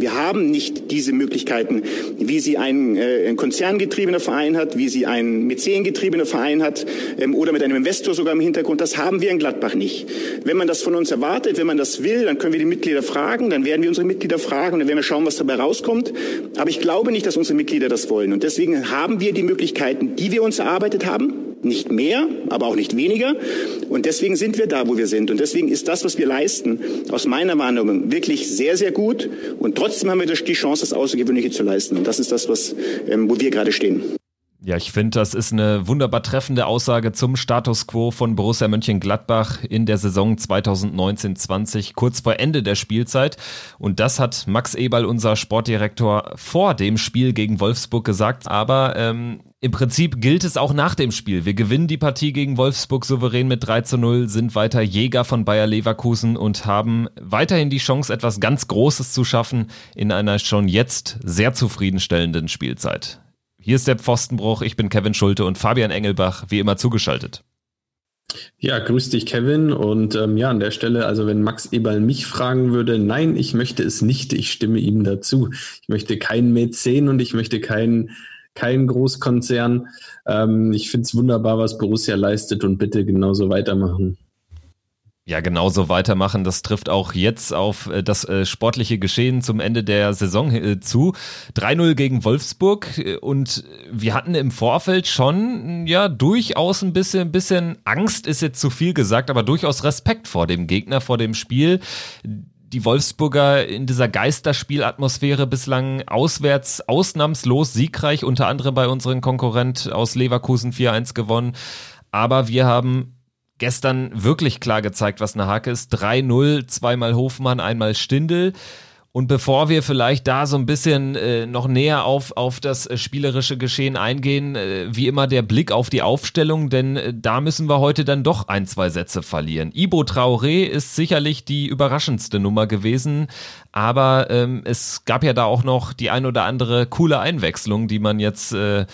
Wir haben nicht diese Möglichkeiten, wie sie ein, äh, ein konzerngetriebener Verein hat, wie sie ein mäzengetriebener Verein hat ähm, oder mit einem Investor sogar im Hintergrund. Das haben wir in Gladbach nicht. Wenn man das von uns erwartet, wenn man das will, dann können wir die Mitglieder fragen, dann werden wir unsere Mitglieder fragen und dann werden wir schauen, was dabei rauskommt. Aber ich glaube nicht, dass unsere Mitglieder das wollen. Und deswegen haben wir die Möglichkeiten, die wir uns erarbeitet haben, nicht mehr, aber auch nicht weniger. Und deswegen sind wir da, wo wir sind. Und deswegen ist das, was wir leisten, aus meiner Wahrnehmung wirklich sehr, sehr gut. Und trotzdem haben wir die Chance, das Außergewöhnliche zu leisten. Und das ist das, was, ähm, wo wir gerade stehen. Ja, ich finde, das ist eine wunderbar treffende Aussage zum Status quo von Borussia Mönchengladbach in der Saison 2019-20, kurz vor Ende der Spielzeit. Und das hat Max Eberl, unser Sportdirektor, vor dem Spiel gegen Wolfsburg gesagt. Aber ähm, im Prinzip gilt es auch nach dem Spiel. Wir gewinnen die Partie gegen Wolfsburg souverän mit 3 zu 0, sind weiter Jäger von Bayer Leverkusen und haben weiterhin die Chance, etwas ganz Großes zu schaffen in einer schon jetzt sehr zufriedenstellenden Spielzeit. Hier ist der Pfostenbruch. Ich bin Kevin Schulte und Fabian Engelbach, wie immer zugeschaltet. Ja, grüß dich, Kevin. Und ähm, ja, an der Stelle, also wenn Max Eberl mich fragen würde, nein, ich möchte es nicht, ich stimme ihm dazu. Ich möchte keinen Mäzen und ich möchte keinen kein Großkonzern. Ähm, ich finde es wunderbar, was Borussia leistet und bitte genauso weitermachen. Ja, genauso weitermachen. Das trifft auch jetzt auf äh, das äh, sportliche Geschehen zum Ende der Saison äh, zu. 3-0 gegen Wolfsburg und wir hatten im Vorfeld schon, ja, durchaus ein bisschen, bisschen Angst ist jetzt zu viel gesagt, aber durchaus Respekt vor dem Gegner, vor dem Spiel die Wolfsburger in dieser Geisterspielatmosphäre bislang auswärts ausnahmslos siegreich, unter anderem bei unserem Konkurrent aus Leverkusen 4-1 gewonnen. Aber wir haben gestern wirklich klar gezeigt, was eine Hake ist. 3-0, zweimal Hofmann, einmal Stindel. Und bevor wir vielleicht da so ein bisschen äh, noch näher auf, auf das äh, spielerische Geschehen eingehen, äh, wie immer der Blick auf die Aufstellung, denn äh, da müssen wir heute dann doch ein, zwei Sätze verlieren. Ibo Traoré ist sicherlich die überraschendste Nummer gewesen, aber ähm, es gab ja da auch noch die ein oder andere coole Einwechslung, die man jetzt, äh,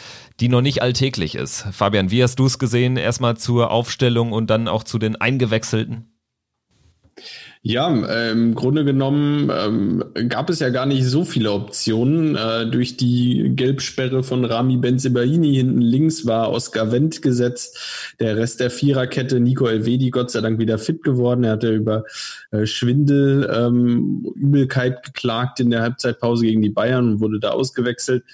die noch nicht alltäglich ist. Fabian, wie hast du es gesehen? Erstmal zur Aufstellung und dann auch zu den Eingewechselten? Ja, äh, im Grunde genommen ähm, gab es ja gar nicht so viele Optionen. Äh, durch die Gelbsperre von Rami Benzebaini hinten links war Oskar Wendt gesetzt. Der Rest der Viererkette, Nico Elvedi, Gott sei Dank wieder fit geworden. Er hatte über äh, Schwindel, ähm, Übelkeit geklagt in der Halbzeitpause gegen die Bayern und wurde da ausgewechselt.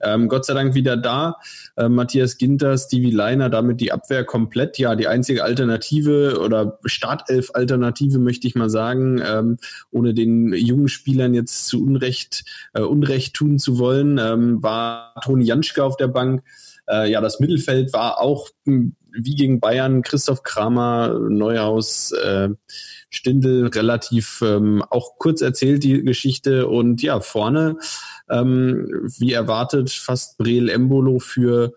Ähm, Gott sei Dank wieder da. Äh, Matthias Ginter, Stevie Leiner, damit die Abwehr komplett. Ja, die einzige Alternative oder Startelf-Alternative möchte ich mal sagen, ähm, ohne den jungen Spielern jetzt zu Unrecht, äh, Unrecht tun zu wollen, ähm, war Toni Janschke auf der Bank. Äh, ja, das Mittelfeld war auch hm, wie gegen Bayern, Christoph Kramer, Neuhaus, äh, Stindel relativ ähm, auch kurz erzählt die Geschichte und ja, vorne ähm, wie erwartet fast Breel Embolo für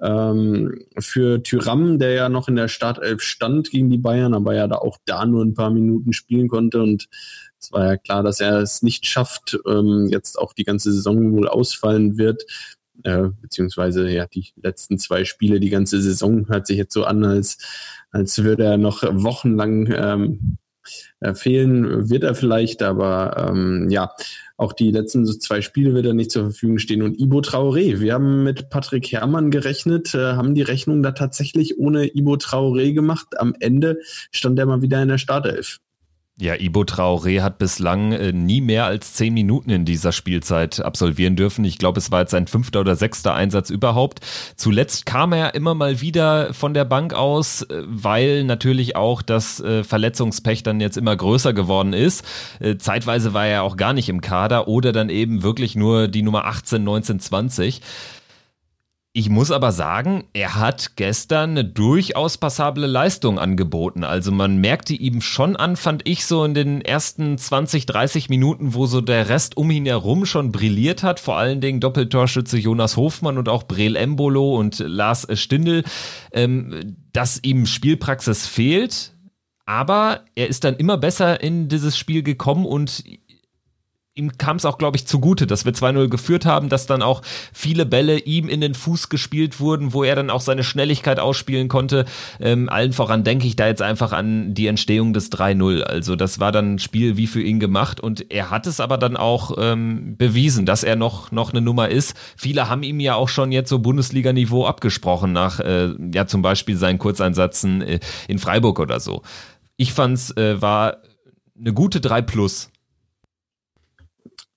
ähm, für Tyram, der ja noch in der Startelf stand gegen die Bayern, aber ja da auch da nur ein paar Minuten spielen konnte und es war ja klar, dass er es nicht schafft, ähm, jetzt auch die ganze Saison wohl ausfallen wird. Äh, beziehungsweise ja die letzten zwei Spiele, die ganze Saison hört sich jetzt so an, als, als würde er noch wochenlang ähm, äh, fehlen wird er vielleicht, aber ähm, ja, auch die letzten zwei Spiele wird er nicht zur Verfügung stehen. Und Ibo Traoré, wir haben mit Patrick Herrmann gerechnet, äh, haben die Rechnung da tatsächlich ohne Ibo Traoré gemacht. Am Ende stand er mal wieder in der Startelf. Ja, Ibo Traoré hat bislang äh, nie mehr als zehn Minuten in dieser Spielzeit absolvieren dürfen. Ich glaube, es war jetzt sein fünfter oder sechster Einsatz überhaupt. Zuletzt kam er immer mal wieder von der Bank aus, äh, weil natürlich auch das äh, Verletzungspech dann jetzt immer größer geworden ist. Zeitweise war er auch gar nicht im Kader oder dann eben wirklich nur die Nummer 18, 19, 20. Ich muss aber sagen, er hat gestern eine durchaus passable Leistung angeboten. Also man merkte ihm schon an, fand ich so in den ersten 20, 30 Minuten, wo so der Rest um ihn herum schon brilliert hat. Vor allen Dingen Doppeltorschütze Jonas Hofmann und auch Breel Embolo und Lars Stindl, ähm, dass ihm Spielpraxis fehlt. Aber er ist dann immer besser in dieses Spiel gekommen und ihm kam es auch, glaube ich, zugute, dass wir 2-0 geführt haben, dass dann auch viele Bälle ihm in den Fuß gespielt wurden, wo er dann auch seine Schnelligkeit ausspielen konnte. Ähm, allen voran denke ich da jetzt einfach an die Entstehung des 3-0. Also das war dann ein Spiel wie für ihn gemacht und er hat es aber dann auch ähm, bewiesen, dass er noch, noch eine Nummer ist. Viele haben ihm ja auch schon jetzt so Bundesliga-Niveau abgesprochen nach, äh, ja zum Beispiel seinen Kurzeinsätzen äh, in Freiburg oder so. Ich fand's äh, war eine gute 3 plus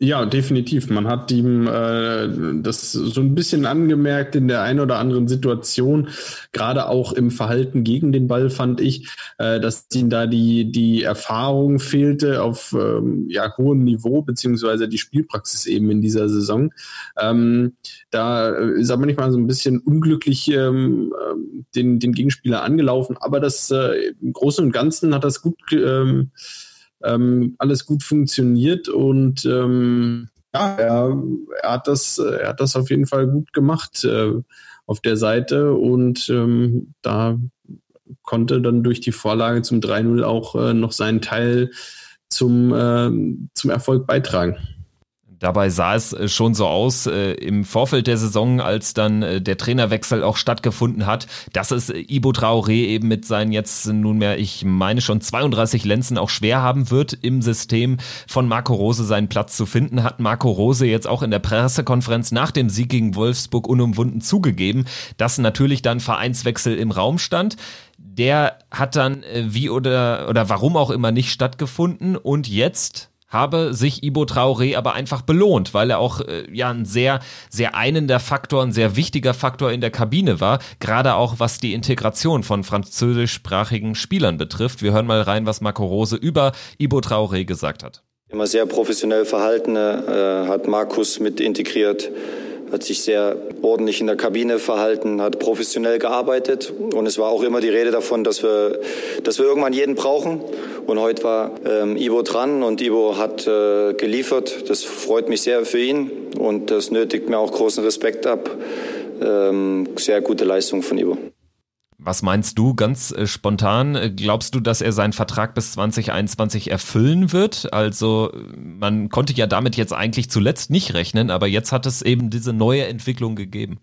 ja, definitiv. Man hat ihm äh, das so ein bisschen angemerkt in der einen oder anderen Situation, gerade auch im Verhalten gegen den Ball fand ich, äh, dass ihm da die die Erfahrung fehlte auf ähm, ja hohem Niveau beziehungsweise die Spielpraxis eben in dieser Saison. Ähm, da ist er manchmal so ein bisschen unglücklich ähm, ähm den den Gegenspieler angelaufen, aber das äh, im Großen und Ganzen hat das gut ähm, ähm, alles gut funktioniert und ähm, ja, er, er, hat das, er hat das auf jeden Fall gut gemacht äh, auf der Seite und ähm, da konnte dann durch die Vorlage zum 3-0 auch äh, noch seinen Teil zum, äh, zum Erfolg beitragen. Dabei sah es äh, schon so aus äh, im Vorfeld der Saison, als dann äh, der Trainerwechsel auch stattgefunden hat, dass es äh, Ibo Traoré eben mit seinen jetzt nunmehr, ich meine schon 32 Lenzen auch schwer haben wird, im System von Marco Rose seinen Platz zu finden. Hat Marco Rose jetzt auch in der Pressekonferenz nach dem Sieg gegen Wolfsburg unumwunden zugegeben, dass natürlich dann Vereinswechsel im Raum stand der hat dann äh, wie oder oder warum auch immer nicht stattgefunden und jetzt habe sich Ibo Traoré aber einfach belohnt, weil er auch äh, ja ein sehr, sehr einender Faktor, ein sehr wichtiger Faktor in der Kabine war, gerade auch was die Integration von französischsprachigen Spielern betrifft. Wir hören mal rein, was Marco Rose über Ibo Traoré gesagt hat. Immer sehr professionell verhalten, äh, hat Markus mit integriert hat sich sehr ordentlich in der Kabine verhalten, hat professionell gearbeitet und es war auch immer die Rede davon, dass wir, dass wir irgendwann jeden brauchen. Und heute war ähm, Ivo dran und Ivo hat äh, geliefert. Das freut mich sehr für ihn und das nötigt mir auch großen Respekt ab. Ähm, sehr gute Leistung von Ivo. Was meinst du ganz äh, spontan? Glaubst du, dass er seinen Vertrag bis 2021 erfüllen wird? Also man konnte ja damit jetzt eigentlich zuletzt nicht rechnen, aber jetzt hat es eben diese neue Entwicklung gegeben.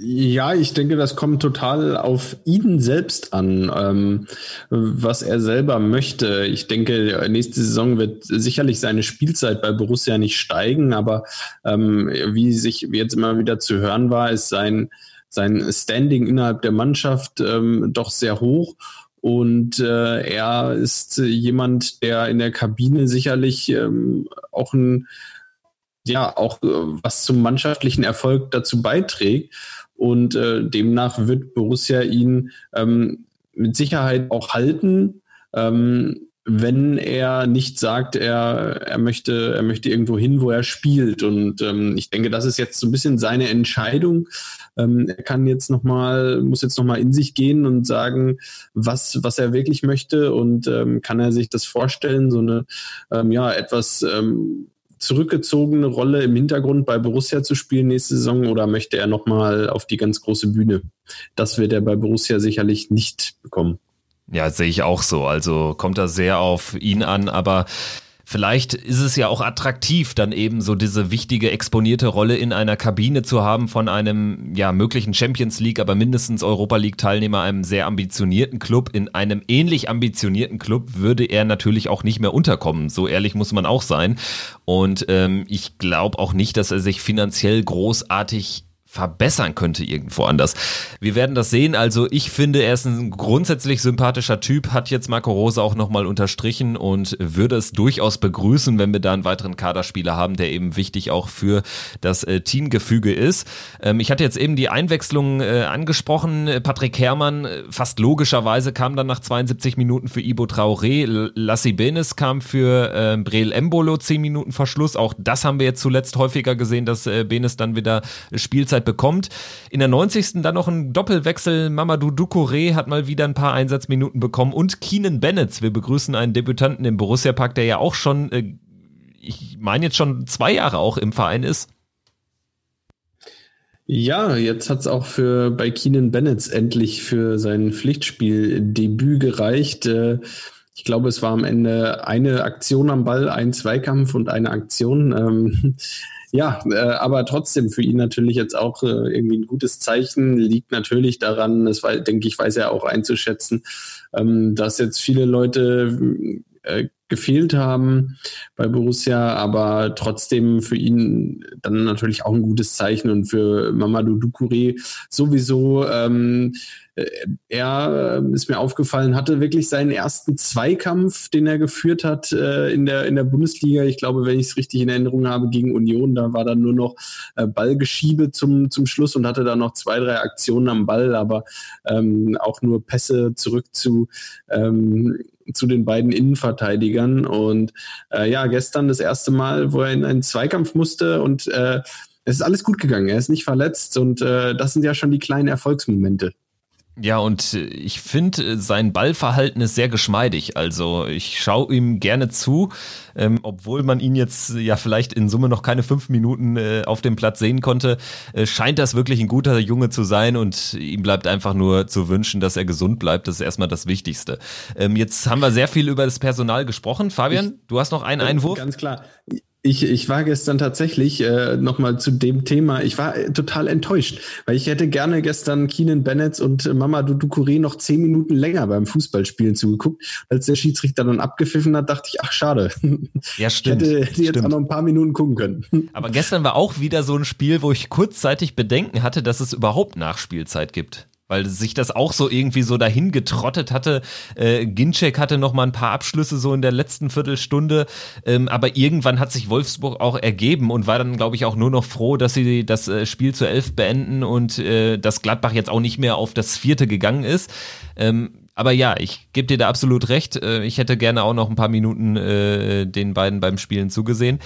Ja, ich denke, das kommt total auf ihn selbst an, ähm, was er selber möchte. Ich denke, nächste Saison wird sicherlich seine Spielzeit bei Borussia nicht steigen, aber ähm, wie sich jetzt immer wieder zu hören war, ist sein sein Standing innerhalb der Mannschaft ähm, doch sehr hoch. Und äh, er ist jemand, der in der Kabine sicherlich ähm, auch ein, ja, auch äh, was zum mannschaftlichen Erfolg dazu beiträgt. Und äh, demnach wird Borussia ihn ähm, mit Sicherheit auch halten. Ähm, wenn er nicht sagt, er, er möchte, er möchte irgendwo hin, wo er spielt. Und ähm, ich denke, das ist jetzt so ein bisschen seine Entscheidung. Ähm, er kann jetzt nochmal, muss jetzt nochmal in sich gehen und sagen, was, was er wirklich möchte und ähm, kann er sich das vorstellen, so eine, ähm, ja, etwas, ähm, zurückgezogene Rolle im Hintergrund bei Borussia zu spielen nächste Saison oder möchte er nochmal auf die ganz große Bühne? Das wird er bei Borussia sicherlich nicht bekommen. Ja, sehe ich auch so. Also kommt da sehr auf ihn an, aber vielleicht ist es ja auch attraktiv, dann eben so diese wichtige exponierte Rolle in einer Kabine zu haben von einem ja möglichen Champions League, aber mindestens Europa League Teilnehmer, einem sehr ambitionierten Club. In einem ähnlich ambitionierten Club würde er natürlich auch nicht mehr unterkommen. So ehrlich muss man auch sein. Und ähm, ich glaube auch nicht, dass er sich finanziell großartig verbessern könnte irgendwo anders. Wir werden das sehen. Also ich finde, er ist ein grundsätzlich sympathischer Typ, hat jetzt Marco Rose auch nochmal unterstrichen und würde es durchaus begrüßen, wenn wir da einen weiteren Kaderspieler haben, der eben wichtig auch für das äh, Teamgefüge ist. Ähm, ich hatte jetzt eben die Einwechslung äh, angesprochen. Patrick Herrmann, äh, fast logischerweise, kam dann nach 72 Minuten für Ibo Traoré. Lassi Benes kam für äh, Breel Embolo 10 Minuten Verschluss. Auch das haben wir jetzt zuletzt häufiger gesehen, dass Benes dann wieder Spielzeit Spielzeit bekommt. In der 90. dann noch ein Doppelwechsel. Mamadou Ducouré hat mal wieder ein paar Einsatzminuten bekommen und Keenan Bennett. Wir begrüßen einen Debütanten im Borussia Park, der ja auch schon, äh, ich meine jetzt schon zwei Jahre auch im Verein ist. Ja, jetzt hat es auch für bei Keenan Bennett endlich für sein Pflichtspieldebüt gereicht. Äh, ich glaube, es war am Ende eine Aktion am Ball, ein Zweikampf und eine Aktion. Ja, äh, aber trotzdem für ihn natürlich jetzt auch äh, irgendwie ein gutes Zeichen. Liegt natürlich daran, das war, denke ich, weiß er auch einzuschätzen, ähm, dass jetzt viele Leute äh, gefehlt haben bei Borussia, aber trotzdem für ihn dann natürlich auch ein gutes Zeichen und für Mamadou Ducouré sowieso. Ähm, äh, er äh, ist mir aufgefallen, hatte wirklich seinen ersten Zweikampf, den er geführt hat äh, in, der, in der Bundesliga. Ich glaube, wenn ich es richtig in Erinnerung habe, gegen Union, da war dann nur noch äh, Ballgeschiebe zum, zum Schluss und hatte dann noch zwei, drei Aktionen am Ball, aber ähm, auch nur Pässe zurück zu ähm, zu den beiden Innenverteidigern. Und äh, ja, gestern das erste Mal, wo er in einen Zweikampf musste und äh, es ist alles gut gegangen. Er ist nicht verletzt und äh, das sind ja schon die kleinen Erfolgsmomente. Ja, und äh, ich finde, äh, sein Ballverhalten ist sehr geschmeidig. Also ich schaue ihm gerne zu, ähm, obwohl man ihn jetzt ja vielleicht in Summe noch keine fünf Minuten äh, auf dem Platz sehen konnte, äh, scheint das wirklich ein guter Junge zu sein und ihm bleibt einfach nur zu wünschen, dass er gesund bleibt. Das ist erstmal das Wichtigste. Ähm, jetzt haben wir sehr viel über das Personal gesprochen. Fabian, ich, du hast noch einen Einwurf? Ganz klar. Ich, ich war gestern tatsächlich äh, nochmal zu dem Thema, ich war äh, total enttäuscht, weil ich hätte gerne gestern Keenan Bennett und Mama Dudukuré noch zehn Minuten länger beim Fußballspielen zugeguckt. Als der Schiedsrichter dann abgepfiffen hat, dachte ich, ach schade. Ja, stimmt. Ich hätte die jetzt auch noch ein paar Minuten gucken können. Aber gestern war auch wieder so ein Spiel, wo ich kurzzeitig Bedenken hatte, dass es überhaupt Nachspielzeit gibt weil sich das auch so irgendwie so dahin getrottet hatte. Äh, Ginczek hatte noch mal ein paar Abschlüsse so in der letzten Viertelstunde, ähm, aber irgendwann hat sich Wolfsburg auch ergeben und war dann, glaube ich, auch nur noch froh, dass sie das äh, Spiel zu elf beenden und äh, dass Gladbach jetzt auch nicht mehr auf das vierte gegangen ist. Ähm, aber ja, ich gebe dir da absolut recht. Äh, ich hätte gerne auch noch ein paar Minuten äh, den beiden beim Spielen zugesehen.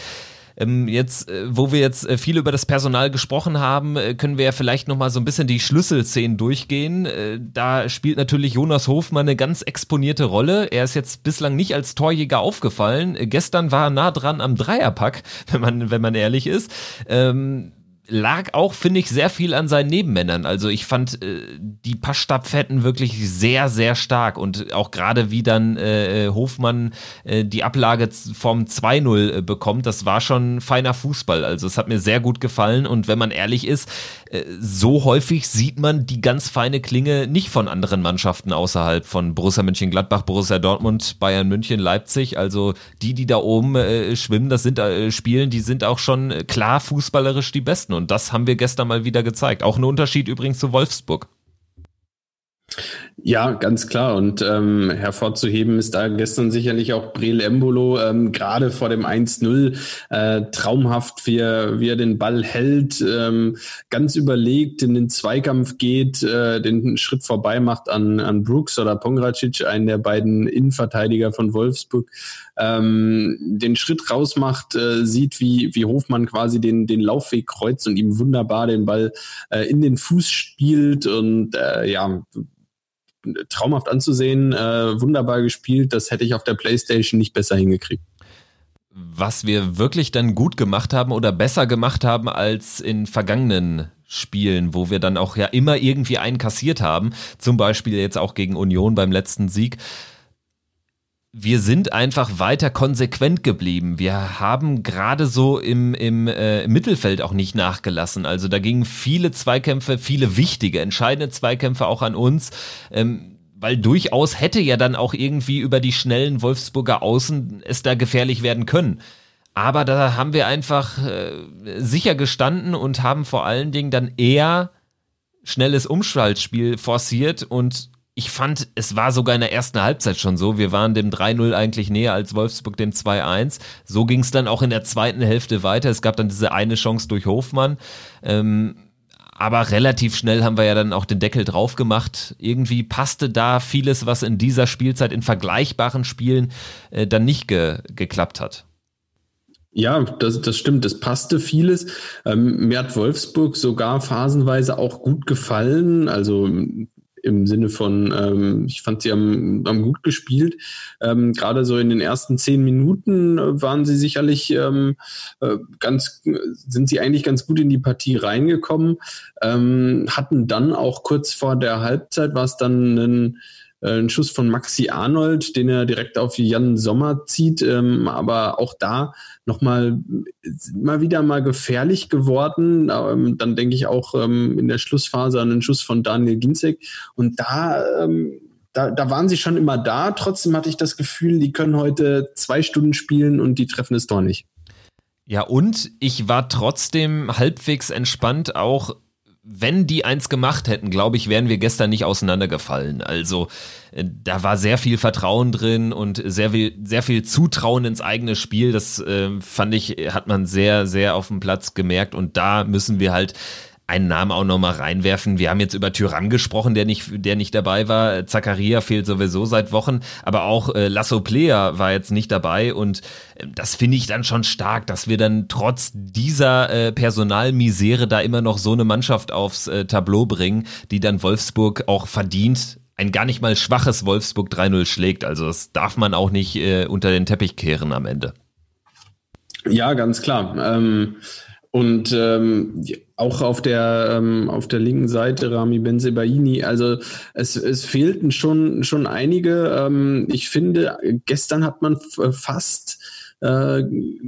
Ähm, jetzt, äh, wo wir jetzt äh, viel über das Personal gesprochen haben, äh, können wir ja vielleicht noch mal so ein bisschen die Schlüsselszenen durchgehen. Da spielt natürlich Jonas Hofmann eine ganz exponierte Rolle. Er ist jetzt bislang nicht als Torjäger aufgefallen. Gestern war er nah dran am Dreierpack, wenn man, wenn man ehrlich ist. Ähm, lag auch, finde ich, sehr viel an seinen Nebenmännern. Also ich fand äh, die Passstapfetten wirklich sehr, sehr stark und auch gerade wie dann äh, Hofmann äh, die Ablage vom 2-0 äh, bekommt, das war schon feiner Fußball. Also es hat mir sehr gut gefallen und wenn man ehrlich ist, äh, so häufig sieht man die ganz feine Klinge nicht von anderen Mannschaften außerhalb von Borussia Mönchengladbach, Borussia Dortmund, Bayern München, Leipzig. Also die, die da oben äh, schwimmen, das sind äh, spielen, die sind auch schon klar fußballerisch die besten und das haben wir gestern mal wieder gezeigt. Auch ein Unterschied übrigens zu Wolfsburg. Ja, ganz klar. Und ähm, hervorzuheben ist da gestern sicherlich auch Breel Embolo, ähm, gerade vor dem 1-0, äh, traumhaft, wie er, wie er den Ball hält, ähm, ganz überlegt in den Zweikampf geht, äh, den Schritt vorbei macht an, an Brooks oder Pongracic, einen der beiden Innenverteidiger von Wolfsburg, ähm, den Schritt rausmacht, äh, sieht, wie, wie Hofmann quasi den, den Laufweg kreuzt und ihm wunderbar den Ball äh, in den Fuß spielt und äh, ja, traumhaft anzusehen, äh, wunderbar gespielt. Das hätte ich auf der PlayStation nicht besser hingekriegt. Was wir wirklich dann gut gemacht haben oder besser gemacht haben als in vergangenen Spielen, wo wir dann auch ja immer irgendwie einen kassiert haben, zum Beispiel jetzt auch gegen Union beim letzten Sieg, wir sind einfach weiter konsequent geblieben. Wir haben gerade so im, im äh, Mittelfeld auch nicht nachgelassen. Also da gingen viele Zweikämpfe, viele wichtige, entscheidende Zweikämpfe auch an uns. Ähm, weil durchaus hätte ja dann auch irgendwie über die schnellen Wolfsburger Außen es da gefährlich werden können. Aber da haben wir einfach äh, sicher gestanden und haben vor allen Dingen dann eher schnelles Umschaltspiel forciert und ich fand, es war sogar in der ersten Halbzeit schon so. Wir waren dem 3-0 eigentlich näher als Wolfsburg dem 2-1. So ging es dann auch in der zweiten Hälfte weiter. Es gab dann diese eine Chance durch Hofmann. Ähm, aber relativ schnell haben wir ja dann auch den Deckel drauf gemacht. Irgendwie passte da vieles, was in dieser Spielzeit in vergleichbaren Spielen äh, dann nicht ge geklappt hat. Ja, das, das stimmt. Es passte vieles. Ähm, mir hat Wolfsburg sogar phasenweise auch gut gefallen. Also im Sinne von, ähm, ich fand sie am, am gut gespielt. Ähm, Gerade so in den ersten zehn Minuten äh, waren sie sicherlich ähm, äh, ganz, sind sie eigentlich ganz gut in die Partie reingekommen, ähm, hatten dann auch kurz vor der Halbzeit, war es dann ein ein Schuss von Maxi Arnold, den er direkt auf Jan Sommer zieht, ähm, aber auch da nochmal mal wieder mal gefährlich geworden. Ähm, dann denke ich auch ähm, in der Schlussphase an den Schuss von Daniel Ginzek. Und da, ähm, da, da waren sie schon immer da. Trotzdem hatte ich das Gefühl, die können heute zwei Stunden spielen und die treffen es doch nicht. Ja, und ich war trotzdem halbwegs entspannt, auch wenn die eins gemacht hätten, glaube ich, wären wir gestern nicht auseinandergefallen. Also äh, da war sehr viel Vertrauen drin und sehr viel, sehr viel Zutrauen ins eigene Spiel. Das äh, fand ich, hat man sehr, sehr auf dem Platz gemerkt. Und da müssen wir halt einen Namen auch nochmal reinwerfen. Wir haben jetzt über Tyrann gesprochen, der nicht, der nicht dabei war. Zakaria fehlt sowieso seit Wochen, aber auch äh, Lasso Player war jetzt nicht dabei und äh, das finde ich dann schon stark, dass wir dann trotz dieser äh, Personalmisere da immer noch so eine Mannschaft aufs äh, Tableau bringen, die dann Wolfsburg auch verdient ein gar nicht mal schwaches Wolfsburg 3-0 schlägt. Also das darf man auch nicht äh, unter den Teppich kehren am Ende. Ja, ganz klar. Ähm, und ähm, auch auf der ähm, auf der linken Seite Rami Benzebaini. Also es, es fehlten schon schon einige. Ähm, ich finde, gestern hat man fast äh,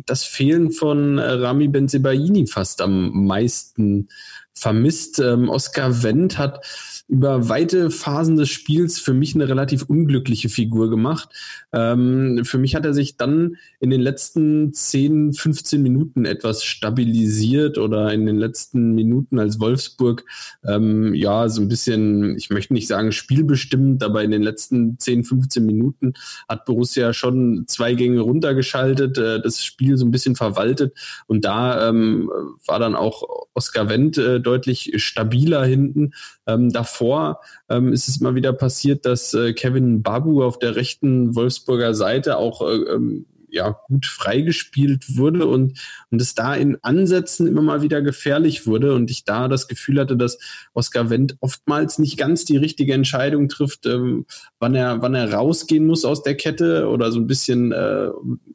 das Fehlen von Rami Benzebaini fast am meisten vermisst. Ähm, Oscar Wendt hat über weite Phasen des Spiels für mich eine relativ unglückliche Figur gemacht. Ähm, für mich hat er sich dann in den letzten 10, 15 Minuten etwas stabilisiert oder in den letzten Minuten als Wolfsburg, ähm, ja, so ein bisschen, ich möchte nicht sagen spielbestimmt, aber in den letzten 10, 15 Minuten hat Borussia schon zwei Gänge runtergeschaltet, äh, das Spiel so ein bisschen verwaltet und da ähm, war dann auch Oscar Wendt äh, deutlich stabiler hinten. Ähm, davor ähm, ist es mal wieder passiert, dass äh, Kevin Babu auf der rechten Wolfsburger Seite auch äh, ähm, ja, gut freigespielt wurde und, und es da in Ansätzen immer mal wieder gefährlich wurde und ich da das Gefühl hatte, dass Oskar Wendt oftmals nicht ganz die richtige Entscheidung trifft, ähm, wann er, wann er rausgehen muss aus der Kette oder so ein bisschen äh,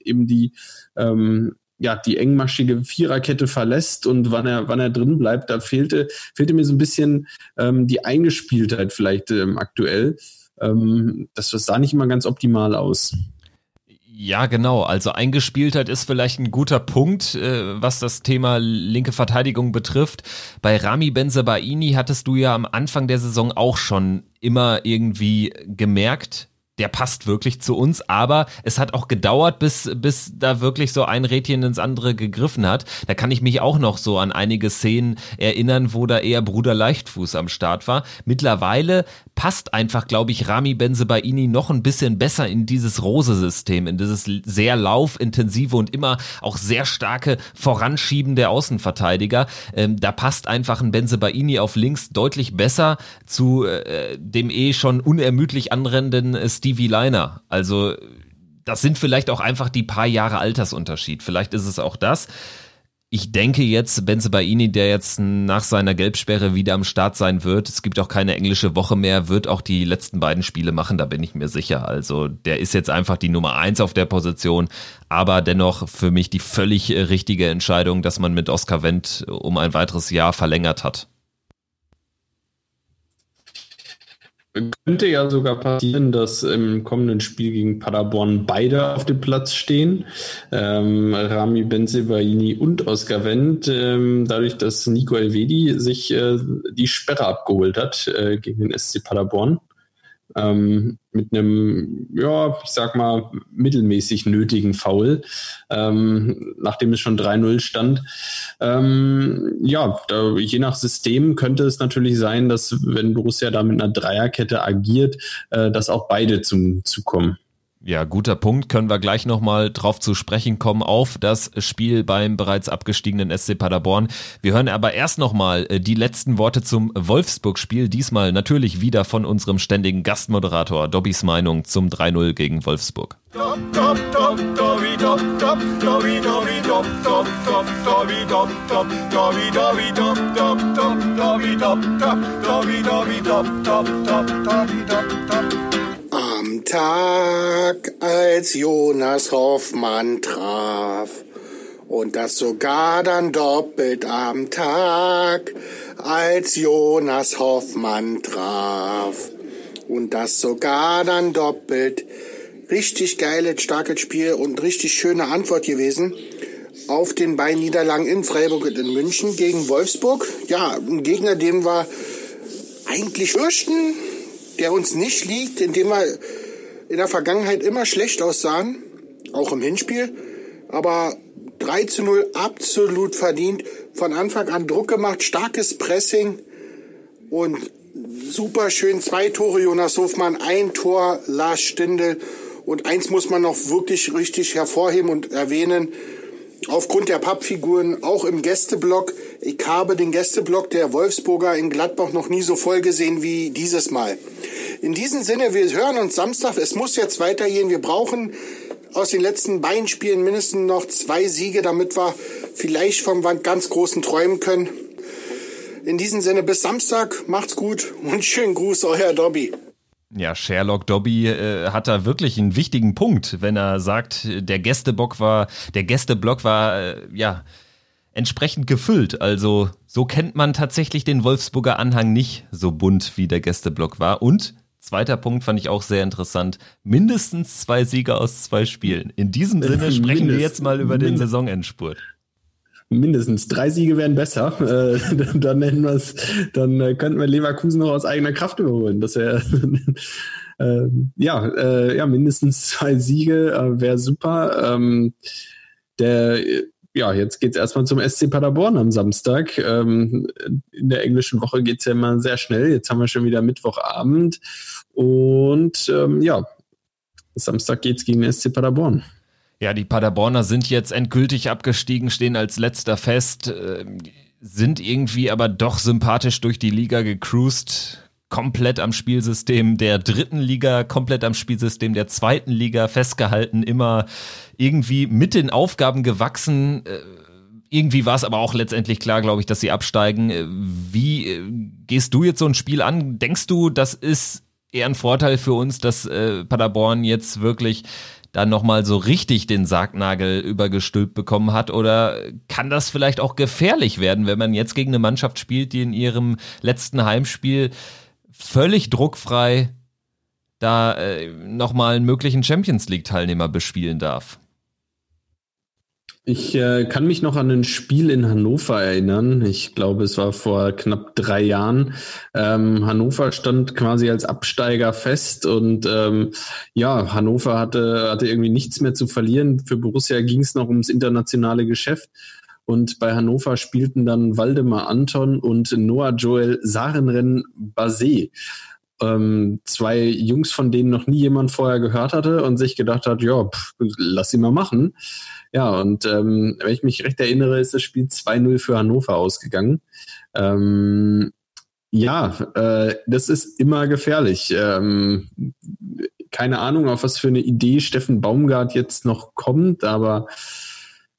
eben die, ähm, ja, die engmaschige Viererkette verlässt und wann er, wann er drin bleibt, da fehlte, fehlte mir so ein bisschen ähm, die Eingespieltheit vielleicht ähm, aktuell. Ähm, das, sah nicht immer ganz optimal aus. Ja, genau. Also Eingespieltheit ist vielleicht ein guter Punkt, äh, was das Thema linke Verteidigung betrifft. Bei Rami Benzebaini hattest du ja am Anfang der Saison auch schon immer irgendwie gemerkt, der passt wirklich zu uns, aber es hat auch gedauert, bis, bis da wirklich so ein Rädchen ins andere gegriffen hat. Da kann ich mich auch noch so an einige Szenen erinnern, wo da eher Bruder Leichtfuß am Start war. Mittlerweile passt einfach, glaube ich, Rami Benzebaini noch ein bisschen besser in dieses Rose-System, in dieses sehr laufintensive und immer auch sehr starke Voranschieben der Außenverteidiger. Ähm, da passt einfach ein Benzebaini auf links deutlich besser zu äh, dem eh schon unermüdlich anrennenden Stil Stevie Liner. Also das sind vielleicht auch einfach die paar Jahre Altersunterschied. Vielleicht ist es auch das. Ich denke jetzt, Benze Baini, der jetzt nach seiner Gelbsperre wieder am Start sein wird, es gibt auch keine englische Woche mehr, wird auch die letzten beiden Spiele machen, da bin ich mir sicher. Also der ist jetzt einfach die Nummer eins auf der Position, aber dennoch für mich die völlig richtige Entscheidung, dass man mit Oscar Wendt um ein weiteres Jahr verlängert hat. Könnte ja sogar passieren, dass im kommenden Spiel gegen Paderborn beide auf dem Platz stehen. Ähm, Rami Benzebaini und Oskar Wendt. Ähm, dadurch, dass Nico Elvedi sich äh, die Sperre abgeholt hat äh, gegen den SC Paderborn ähm, mit einem, ja, ich sag mal, mittelmäßig nötigen Foul, ähm, nachdem es schon 3-0 stand. Ähm, ja, da, je nach System könnte es natürlich sein, dass wenn Borussia da mit einer Dreierkette agiert, äh, dass auch beide zum zukommen. Ja, guter Punkt. Können wir gleich nochmal drauf zu sprechen kommen auf das Spiel beim bereits abgestiegenen SC Paderborn. Wir hören aber erst nochmal äh, die letzten Worte zum Wolfsburg-Spiel. Diesmal natürlich wieder von unserem ständigen Gastmoderator Dobbys Meinung zum 3-0 gegen Wolfsburg. Tag, als Jonas Hoffmann traf, und das sogar dann doppelt am Tag, als Jonas Hoffmann traf. Und das sogar dann doppelt. Richtig geiles, starkes Spiel und richtig schöne Antwort gewesen auf den beiden Niederlagen in Freiburg und in München gegen Wolfsburg. Ja, ein Gegner, dem wir eigentlich fürchten, der uns nicht liegt, in dem wir in der Vergangenheit immer schlecht aussahen, auch im Hinspiel. Aber 3 zu 0 absolut verdient, von Anfang an Druck gemacht, starkes Pressing und super schön zwei Tore Jonas Hofmann, ein Tor Lars Stindl und eins muss man noch wirklich richtig hervorheben und erwähnen, aufgrund der Pappfiguren auch im Gästeblock. Ich habe den Gästeblock der Wolfsburger in Gladbach noch nie so voll gesehen wie dieses Mal. In diesem Sinne, wir hören uns Samstag. Es muss jetzt weitergehen. Wir brauchen aus den letzten beiden Spielen mindestens noch zwei Siege, damit wir vielleicht vom ganz großen träumen können. In diesem Sinne, bis Samstag. Macht's gut und schönen Gruß, euer Dobby. Ja, Sherlock Dobby äh, hat da wirklich einen wichtigen Punkt, wenn er sagt, der Gästebock war, der Gästeblock war äh, ja entsprechend gefüllt. Also so kennt man tatsächlich den Wolfsburger Anhang nicht so bunt wie der Gästeblock war. Und zweiter Punkt fand ich auch sehr interessant: mindestens zwei Sieger aus zwei Spielen. In diesem Sinne sprechen wir jetzt mal über den Saisonendspurt mindestens drei Siege wären besser. Äh, dann nennen wir es, dann äh, könnten wir Leverkusen noch aus eigener Kraft überholen. Das wäre äh, ja, äh, ja, mindestens zwei Siege äh, wäre super. Ähm, der ja, jetzt geht's erstmal zum SC Paderborn am Samstag. Ähm, in der englischen Woche geht's ja immer sehr schnell. Jetzt haben wir schon wieder Mittwochabend. Und ähm, ja, Samstag geht's gegen SC Paderborn. Ja, die Paderborner sind jetzt endgültig abgestiegen, stehen als letzter fest, äh, sind irgendwie aber doch sympathisch durch die Liga gecruised, komplett am Spielsystem der dritten Liga, komplett am Spielsystem der zweiten Liga festgehalten, immer irgendwie mit den Aufgaben gewachsen. Äh, irgendwie war es aber auch letztendlich klar, glaube ich, dass sie absteigen. Äh, wie gehst du jetzt so ein Spiel an? Denkst du, das ist eher ein Vorteil für uns, dass Paderborn jetzt wirklich dann nochmal so richtig den Sargnagel übergestülpt bekommen hat? Oder kann das vielleicht auch gefährlich werden, wenn man jetzt gegen eine Mannschaft spielt, die in ihrem letzten Heimspiel völlig druckfrei da äh, nochmal einen möglichen Champions League-Teilnehmer bespielen darf? Ich äh, kann mich noch an ein Spiel in Hannover erinnern. Ich glaube, es war vor knapp drei Jahren. Ähm, Hannover stand quasi als Absteiger fest und ähm, ja, Hannover hatte, hatte irgendwie nichts mehr zu verlieren. Für Borussia ging es noch ums internationale Geschäft. Und bei Hannover spielten dann Waldemar Anton und Noah Joel Sarenren Basé ähm, zwei Jungs, von denen noch nie jemand vorher gehört hatte und sich gedacht hat, ja, lass sie mal machen. Ja, und ähm, wenn ich mich recht erinnere, ist das Spiel 2-0 für Hannover ausgegangen. Ähm, ja, äh, das ist immer gefährlich. Ähm, keine Ahnung, auf was für eine Idee Steffen Baumgart jetzt noch kommt, aber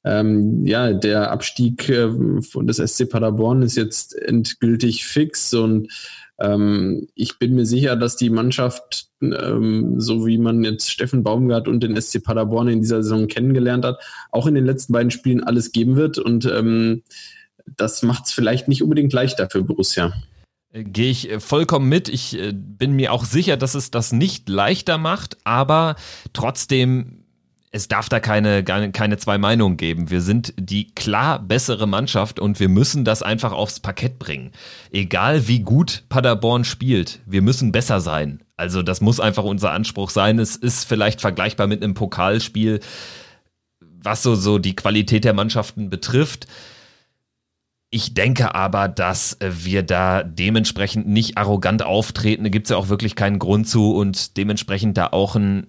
ähm, ja, der Abstieg äh, des SC Paderborn ist jetzt endgültig fix und ähm, ich bin mir sicher, dass die Mannschaft, ähm, so wie man jetzt Steffen Baumgart und den SC Paderborn in dieser Saison kennengelernt hat, auch in den letzten beiden Spielen alles geben wird. Und ähm, das macht es vielleicht nicht unbedingt leichter für Borussia. Äh, gehe ich äh, vollkommen mit. Ich äh, bin mir auch sicher, dass es das nicht leichter macht, aber trotzdem es darf da keine, keine zwei Meinungen geben. Wir sind die klar bessere Mannschaft und wir müssen das einfach aufs Parkett bringen. Egal wie gut Paderborn spielt, wir müssen besser sein. Also das muss einfach unser Anspruch sein. Es ist vielleicht vergleichbar mit einem Pokalspiel, was so, so die Qualität der Mannschaften betrifft. Ich denke aber, dass wir da dementsprechend nicht arrogant auftreten. Da gibt es ja auch wirklich keinen Grund zu und dementsprechend da auch ein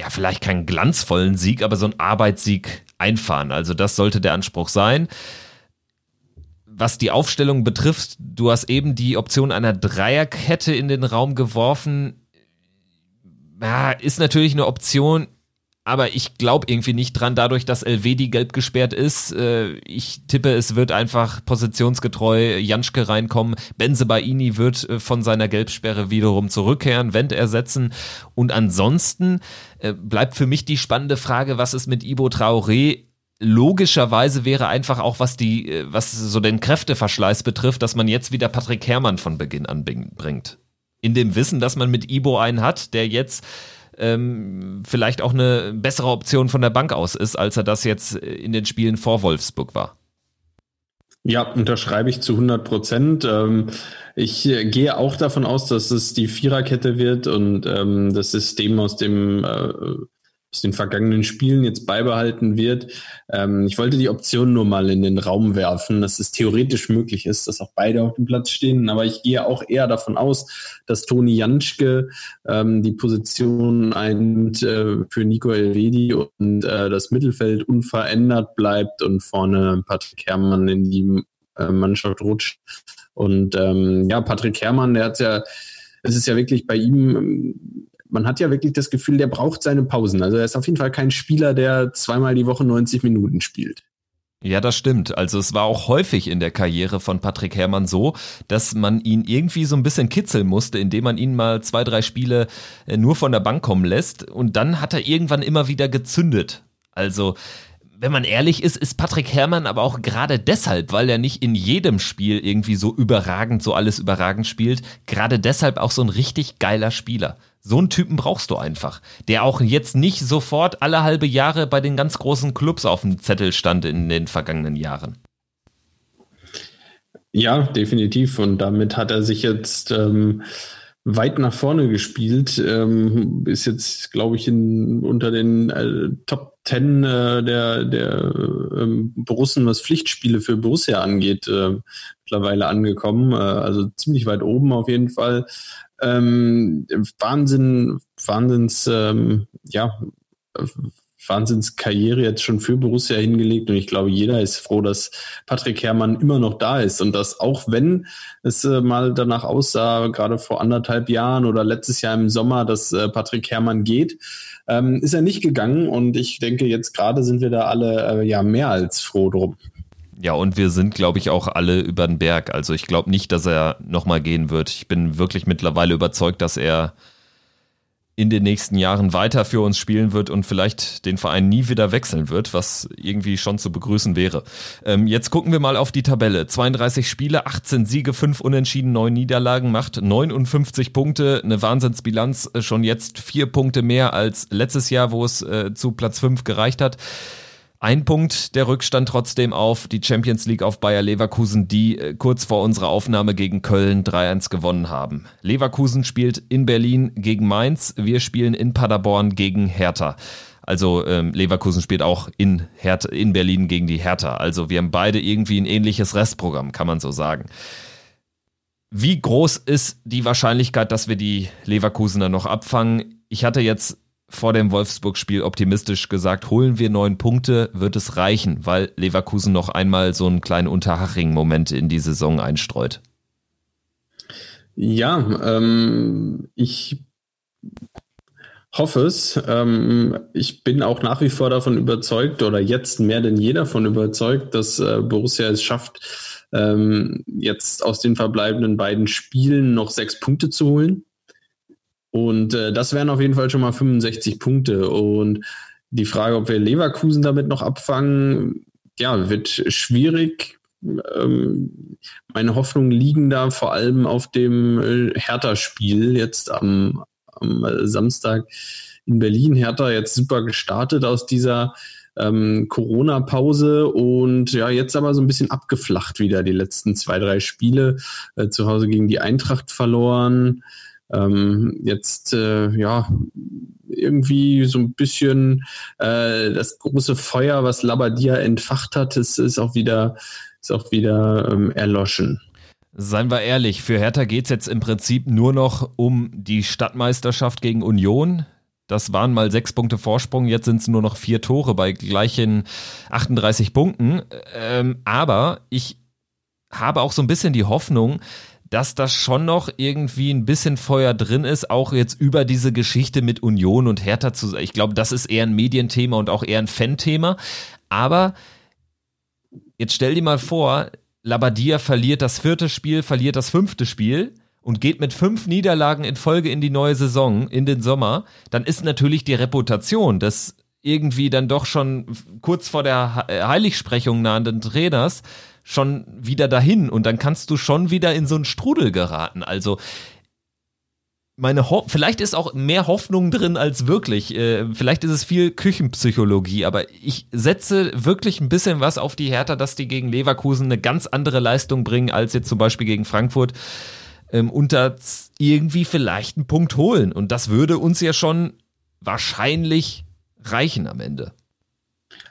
ja, vielleicht keinen glanzvollen Sieg, aber so einen Arbeitssieg einfahren. Also das sollte der Anspruch sein. Was die Aufstellung betrifft, du hast eben die Option einer Dreierkette in den Raum geworfen. Ja, ist natürlich eine Option, aber ich glaube irgendwie nicht dran, dadurch, dass Elvedi gelb gesperrt ist. Äh, ich tippe, es wird einfach positionsgetreu Janschke reinkommen. Benzebaini wird äh, von seiner Gelbsperre wiederum zurückkehren, Wendt ersetzen. Und ansonsten äh, bleibt für mich die spannende Frage, was ist mit Ibo Traoré? Logischerweise wäre einfach auch, was die, was so den Kräfteverschleiß betrifft, dass man jetzt wieder Patrick Herrmann von Beginn an bringt. In dem Wissen, dass man mit Ibo einen hat, der jetzt ähm, vielleicht auch eine bessere Option von der Bank aus ist, als er das jetzt in den Spielen vor Wolfsburg war. Ja, unterschreibe ich zu 100 Prozent. Ähm, ich äh, gehe auch davon aus, dass es die Viererkette wird und ähm, das System aus dem äh, aus den vergangenen Spielen jetzt beibehalten wird. Ähm, ich wollte die Option nur mal in den Raum werfen, dass es theoretisch möglich ist, dass auch beide auf dem Platz stehen. Aber ich gehe auch eher davon aus, dass Toni Janschke ähm, die Position einnimmt äh, für Nico Elvedi und äh, das Mittelfeld unverändert bleibt und vorne Patrick Herrmann in die äh, Mannschaft rutscht. Und ähm, ja, Patrick Herrmann, der hat ja, es ist ja wirklich bei ihm man hat ja wirklich das Gefühl, der braucht seine Pausen. Also er ist auf jeden Fall kein Spieler, der zweimal die Woche 90 Minuten spielt. Ja, das stimmt. Also es war auch häufig in der Karriere von Patrick Herrmann so, dass man ihn irgendwie so ein bisschen kitzeln musste, indem man ihn mal zwei, drei Spiele äh, nur von der Bank kommen lässt und dann hat er irgendwann immer wieder gezündet. Also wenn man ehrlich ist, ist Patrick Herrmann aber auch gerade deshalb, weil er nicht in jedem Spiel irgendwie so überragend, so alles überragend spielt, gerade deshalb auch so ein richtig geiler Spieler. So einen Typen brauchst du einfach, der auch jetzt nicht sofort alle halbe Jahre bei den ganz großen Clubs auf dem Zettel stand in den vergangenen Jahren. Ja, definitiv. Und damit hat er sich jetzt ähm, weit nach vorne gespielt. Ähm, ist jetzt, glaube ich, in, unter den äh, Top Ten äh, der, der ähm, Borussen, was Pflichtspiele für Borussia angeht, äh, mittlerweile angekommen. Äh, also ziemlich weit oben auf jeden Fall ähm, Wahnsinn, Wahnsinns, ähm, ja, Wahnsinnskarriere jetzt schon für Borussia hingelegt und ich glaube, jeder ist froh, dass Patrick Herrmann immer noch da ist und dass auch wenn es äh, mal danach aussah, gerade vor anderthalb Jahren oder letztes Jahr im Sommer, dass äh, Patrick Herrmann geht, ähm, ist er nicht gegangen und ich denke, jetzt gerade sind wir da alle äh, ja mehr als froh drum. Ja, und wir sind, glaube ich, auch alle über den Berg. Also ich glaube nicht, dass er nochmal gehen wird. Ich bin wirklich mittlerweile überzeugt, dass er in den nächsten Jahren weiter für uns spielen wird und vielleicht den Verein nie wieder wechseln wird, was irgendwie schon zu begrüßen wäre. Ähm, jetzt gucken wir mal auf die Tabelle. 32 Spiele, 18 Siege, 5 Unentschieden, 9 Niederlagen, macht 59 Punkte, eine Wahnsinnsbilanz, äh, schon jetzt 4 Punkte mehr als letztes Jahr, wo es äh, zu Platz 5 gereicht hat. Ein Punkt der Rückstand trotzdem auf die Champions League auf Bayer Leverkusen, die äh, kurz vor unserer Aufnahme gegen Köln 3-1 gewonnen haben. Leverkusen spielt in Berlin gegen Mainz, wir spielen in Paderborn gegen Hertha. Also ähm, Leverkusen spielt auch in, Hertha, in Berlin gegen die Hertha. Also wir haben beide irgendwie ein ähnliches Restprogramm, kann man so sagen. Wie groß ist die Wahrscheinlichkeit, dass wir die Leverkusener noch abfangen? Ich hatte jetzt vor dem Wolfsburg-Spiel optimistisch gesagt, holen wir neun Punkte, wird es reichen, weil Leverkusen noch einmal so einen kleinen Unterhaching-Moment in die Saison einstreut. Ja, ähm, ich hoffe es. Ähm, ich bin auch nach wie vor davon überzeugt oder jetzt mehr denn je davon überzeugt, dass äh, Borussia es schafft, ähm, jetzt aus den verbleibenden beiden Spielen noch sechs Punkte zu holen. Und äh, das wären auf jeden Fall schon mal 65 Punkte. Und die Frage, ob wir Leverkusen damit noch abfangen, ja, wird schwierig. Ähm, meine Hoffnungen liegen da vor allem auf dem äh, Hertha-Spiel jetzt am, am Samstag in Berlin. Hertha jetzt super gestartet aus dieser ähm, Corona-Pause und ja, jetzt aber so ein bisschen abgeflacht wieder die letzten zwei, drei Spiele. Äh, zu Hause gegen die Eintracht verloren. Ähm, jetzt, äh, ja, irgendwie so ein bisschen äh, das große Feuer, was Labadia entfacht hat, ist, ist auch wieder, ist auch wieder ähm, erloschen. Seien wir ehrlich, für Hertha geht es jetzt im Prinzip nur noch um die Stadtmeisterschaft gegen Union. Das waren mal sechs Punkte Vorsprung, jetzt sind es nur noch vier Tore bei gleichen 38 Punkten. Ähm, aber ich habe auch so ein bisschen die Hoffnung, dass da schon noch irgendwie ein bisschen Feuer drin ist, auch jetzt über diese Geschichte mit Union und Hertha zu. Ich glaube, das ist eher ein Medienthema und auch eher ein Fan-Thema. Aber jetzt stell dir mal vor, Labadia verliert das vierte Spiel, verliert das fünfte Spiel und geht mit fünf Niederlagen in Folge in die neue Saison, in den Sommer, dann ist natürlich die Reputation des irgendwie dann doch schon kurz vor der Heiligsprechung nahenden Trainers schon wieder dahin und dann kannst du schon wieder in so einen Strudel geraten. Also meine Ho vielleicht ist auch mehr Hoffnung drin als wirklich. Äh, vielleicht ist es viel Küchenpsychologie, aber ich setze wirklich ein bisschen was auf die Hertha, dass die gegen Leverkusen eine ganz andere Leistung bringen als jetzt zum Beispiel gegen Frankfurt ähm, und da irgendwie vielleicht einen Punkt holen. Und das würde uns ja schon wahrscheinlich reichen am Ende.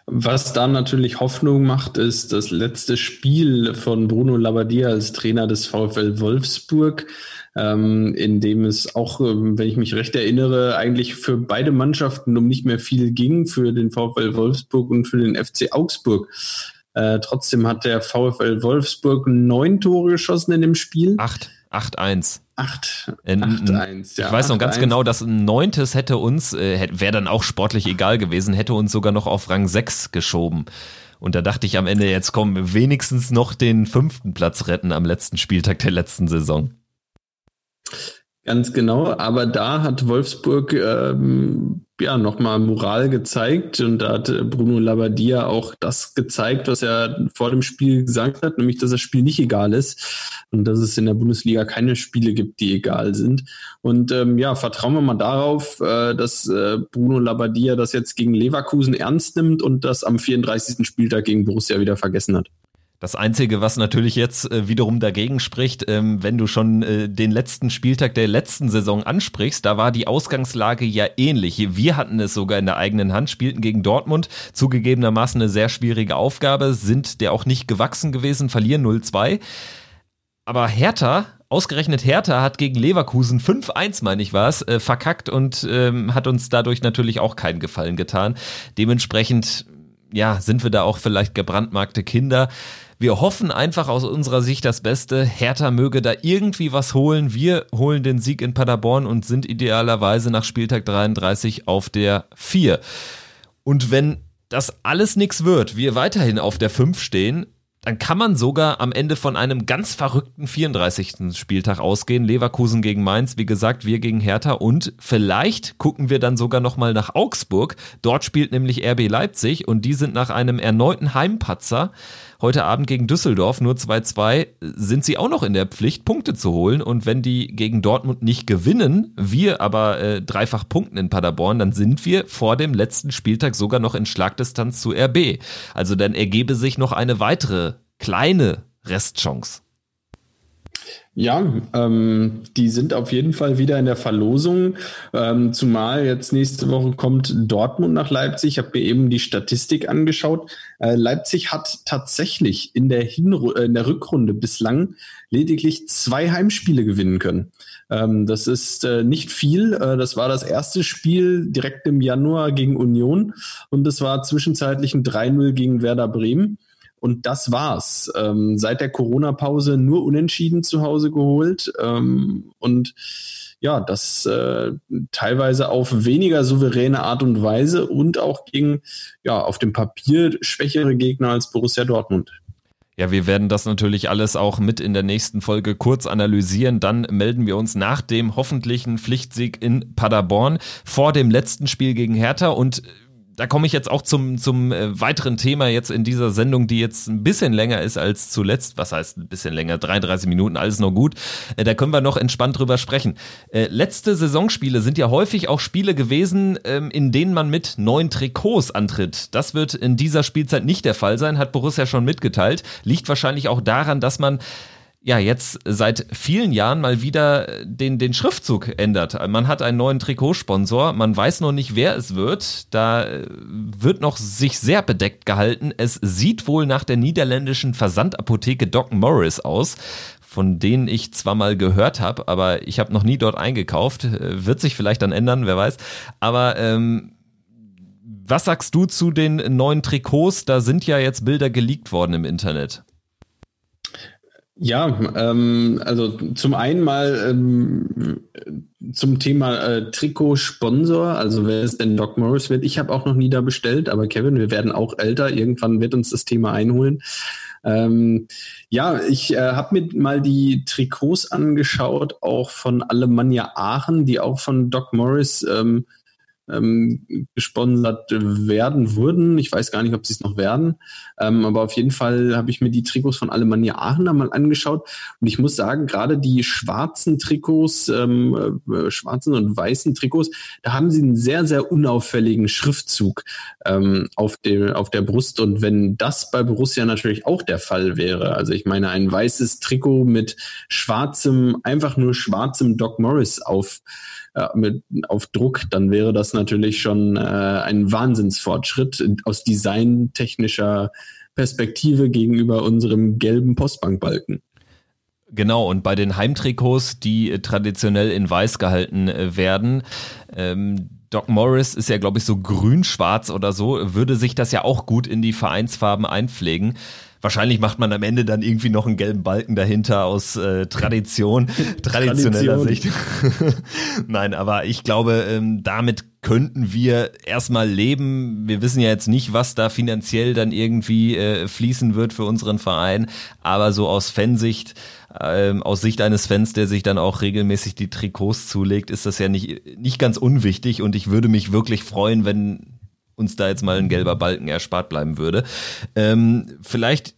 Was da natürlich Hoffnung macht, ist das letzte Spiel von Bruno Labbadia als Trainer des VfL Wolfsburg ähm, in dem es auch, ähm, wenn ich mich recht erinnere, eigentlich für beide Mannschaften um nicht mehr viel ging, für den VfL Wolfsburg und für den FC Augsburg. Äh, trotzdem hat der VfL Wolfsburg neun Tore geschossen in dem Spiel. Acht. 8-1. 8, 8-1, ja. Ich weiß noch ganz genau, dass ein neuntes hätte uns, äh, wäre dann auch sportlich egal gewesen, hätte uns sogar noch auf Rang 6 geschoben. Und da dachte ich am Ende, jetzt kommen wenigstens noch den fünften Platz retten am letzten Spieltag der letzten Saison. Ganz genau, aber da hat Wolfsburg ähm, ja nochmal Moral gezeigt und da hat Bruno Labbadia auch das gezeigt, was er vor dem Spiel gesagt hat, nämlich dass das Spiel nicht egal ist und dass es in der Bundesliga keine Spiele gibt, die egal sind. Und ähm, ja, vertrauen wir mal darauf, äh, dass äh, Bruno Labbadia das jetzt gegen Leverkusen ernst nimmt und das am 34. Spieltag gegen Borussia wieder vergessen hat. Das Einzige, was natürlich jetzt äh, wiederum dagegen spricht, ähm, wenn du schon äh, den letzten Spieltag der letzten Saison ansprichst, da war die Ausgangslage ja ähnlich. Wir hatten es sogar in der eigenen Hand, spielten gegen Dortmund, zugegebenermaßen eine sehr schwierige Aufgabe, sind der auch nicht gewachsen gewesen, verlieren 0-2. Aber Hertha, ausgerechnet Hertha, hat gegen Leverkusen 5-1, meine ich war es, äh, verkackt und ähm, hat uns dadurch natürlich auch keinen Gefallen getan. Dementsprechend, ja, sind wir da auch vielleicht gebrandmarkte Kinder. Wir hoffen einfach aus unserer Sicht das Beste. Hertha möge da irgendwie was holen. Wir holen den Sieg in Paderborn und sind idealerweise nach Spieltag 33 auf der 4. Und wenn das alles nichts wird, wir weiterhin auf der 5 stehen, dann kann man sogar am Ende von einem ganz verrückten 34. Spieltag ausgehen. Leverkusen gegen Mainz, wie gesagt, wir gegen Hertha und vielleicht gucken wir dann sogar nochmal nach Augsburg. Dort spielt nämlich RB Leipzig und die sind nach einem erneuten Heimpatzer heute Abend gegen Düsseldorf nur 2-2, sind sie auch noch in der Pflicht, Punkte zu holen. Und wenn die gegen Dortmund nicht gewinnen, wir aber äh, dreifach punkten in Paderborn, dann sind wir vor dem letzten Spieltag sogar noch in Schlagdistanz zu RB. Also dann ergebe sich noch eine weitere kleine Restchance. Ja, ähm, die sind auf jeden Fall wieder in der Verlosung, ähm, zumal jetzt nächste Woche kommt Dortmund nach Leipzig. Ich habe mir eben die Statistik angeschaut. Äh, Leipzig hat tatsächlich in der, Hinru äh, in der Rückrunde bislang lediglich zwei Heimspiele gewinnen können. Ähm, das ist äh, nicht viel. Äh, das war das erste Spiel direkt im Januar gegen Union und es war zwischenzeitlich ein 3-0 gegen Werder Bremen. Und das war's. Ähm, seit der Corona-Pause nur unentschieden zu Hause geholt. Ähm, und ja, das äh, teilweise auf weniger souveräne Art und Weise und auch gegen ja auf dem Papier schwächere Gegner als Borussia Dortmund. Ja, wir werden das natürlich alles auch mit in der nächsten Folge kurz analysieren. Dann melden wir uns nach dem hoffentlichen Pflichtsieg in Paderborn vor dem letzten Spiel gegen Hertha und da komme ich jetzt auch zum, zum äh, weiteren Thema jetzt in dieser Sendung, die jetzt ein bisschen länger ist als zuletzt. Was heißt ein bisschen länger? 33 Minuten, alles noch gut. Äh, da können wir noch entspannt drüber sprechen. Äh, letzte Saisonspiele sind ja häufig auch Spiele gewesen, ähm, in denen man mit neuen Trikots antritt. Das wird in dieser Spielzeit nicht der Fall sein, hat Borussia schon mitgeteilt. Liegt wahrscheinlich auch daran, dass man ja jetzt seit vielen Jahren mal wieder den, den Schriftzug ändert. Man hat einen neuen Trikotsponsor, man weiß noch nicht, wer es wird. Da wird noch sich sehr bedeckt gehalten. Es sieht wohl nach der niederländischen Versandapotheke Doc Morris aus von denen ich zwar mal gehört habe, aber ich habe noch nie dort eingekauft. Wird sich vielleicht dann ändern, wer weiß. Aber ähm, was sagst du zu den neuen Trikots? Da sind ja jetzt Bilder geleakt worden im Internet. Ja, ähm, also zum einen mal ähm, zum Thema äh, Trikot-Sponsor, also wer ist denn Doc Morris wird. Ich habe auch noch nie da bestellt, aber Kevin, wir werden auch älter. Irgendwann wird uns das Thema einholen. Ähm, ja, ich äh, habe mir mal die Trikots angeschaut, auch von Alemannia Aachen, die auch von Doc Morris ähm, ähm, gesponsert werden würden. Ich weiß gar nicht, ob sie es noch werden. Ähm, aber auf jeden Fall habe ich mir die Trikots von Alemannia Aachen da mal angeschaut. Und ich muss sagen, gerade die schwarzen Trikots, ähm, äh, schwarzen und weißen Trikots, da haben sie einen sehr, sehr unauffälligen Schriftzug ähm, auf, dem, auf der Brust. Und wenn das bei Borussia natürlich auch der Fall wäre, also ich meine, ein weißes Trikot mit schwarzem, einfach nur schwarzem Doc Morris auf äh, mit, auf Druck, dann wäre das natürlich schon äh, ein Wahnsinnsfortschritt aus designtechnischer Perspektive gegenüber unserem gelben Postbankbalken. Genau, und bei den Heimtrikots, die traditionell in weiß gehalten äh, werden, ähm, Doc Morris ist ja, glaube ich, so grün-schwarz oder so, würde sich das ja auch gut in die Vereinsfarben einpflegen. Wahrscheinlich macht man am Ende dann irgendwie noch einen gelben Balken dahinter aus äh, Tradition, traditioneller Tradition. Sicht. Nein, aber ich glaube, ähm, damit könnten wir erstmal leben. Wir wissen ja jetzt nicht, was da finanziell dann irgendwie äh, fließen wird für unseren Verein, aber so aus Fansicht ähm, aus Sicht eines Fans, der sich dann auch regelmäßig die Trikots zulegt, ist das ja nicht, nicht ganz unwichtig und ich würde mich wirklich freuen, wenn uns da jetzt mal ein gelber Balken erspart bleiben würde. Ähm, vielleicht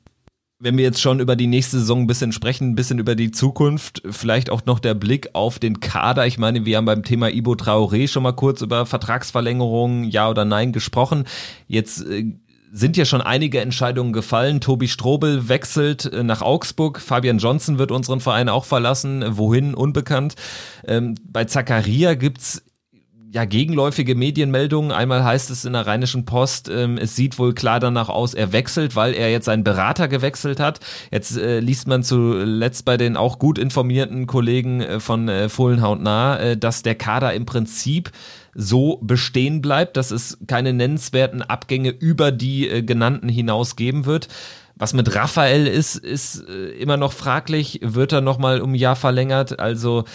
wenn wir jetzt schon über die nächste Saison ein bisschen sprechen, ein bisschen über die Zukunft, vielleicht auch noch der Blick auf den Kader. Ich meine, wir haben beim Thema Ibo Traoré schon mal kurz über Vertragsverlängerungen, ja oder nein gesprochen. Jetzt äh, sind ja schon einige Entscheidungen gefallen. Tobi Strobel wechselt äh, nach Augsburg. Fabian Johnson wird unseren Verein auch verlassen. Wohin? Unbekannt. Ähm, bei Zakaria gibt's ja, gegenläufige Medienmeldungen. Einmal heißt es in der Rheinischen Post, ähm, es sieht wohl klar danach aus, er wechselt, weil er jetzt seinen Berater gewechselt hat. Jetzt äh, liest man zuletzt bei den auch gut informierten Kollegen äh, von äh, Fohlenhaut nah, äh, dass der Kader im Prinzip so bestehen bleibt, dass es keine nennenswerten Abgänge über die äh, genannten hinaus geben wird. Was mit Raphael ist, ist äh, immer noch fraglich. Wird er nochmal um ein Jahr verlängert? Also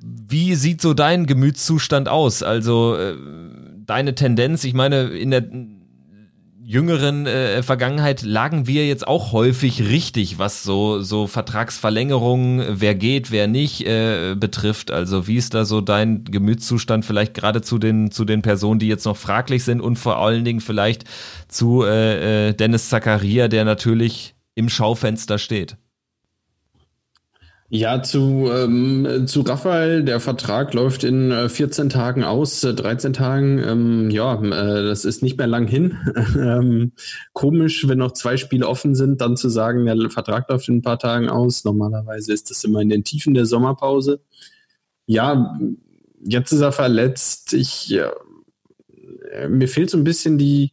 wie sieht so dein Gemütszustand aus? Also äh, deine Tendenz, ich meine, in der jüngeren äh, Vergangenheit lagen wir jetzt auch häufig richtig, was so so Vertragsverlängerungen, wer geht, wer nicht äh, betrifft. Also wie ist da so dein Gemütszustand vielleicht gerade zu den zu den Personen, die jetzt noch fraglich sind und vor allen Dingen vielleicht zu äh, äh Dennis Zakaria, der natürlich im Schaufenster steht? Ja, zu, ähm, zu Raphael, der Vertrag läuft in äh, 14 Tagen aus, äh, 13 Tagen, ähm, ja, äh, das ist nicht mehr lang hin. ähm, komisch, wenn noch zwei Spiele offen sind, dann zu sagen, der Vertrag läuft in ein paar Tagen aus. Normalerweise ist das immer in den Tiefen der Sommerpause. Ja, jetzt ist er verletzt. Ich, äh, mir fehlt so ein bisschen die,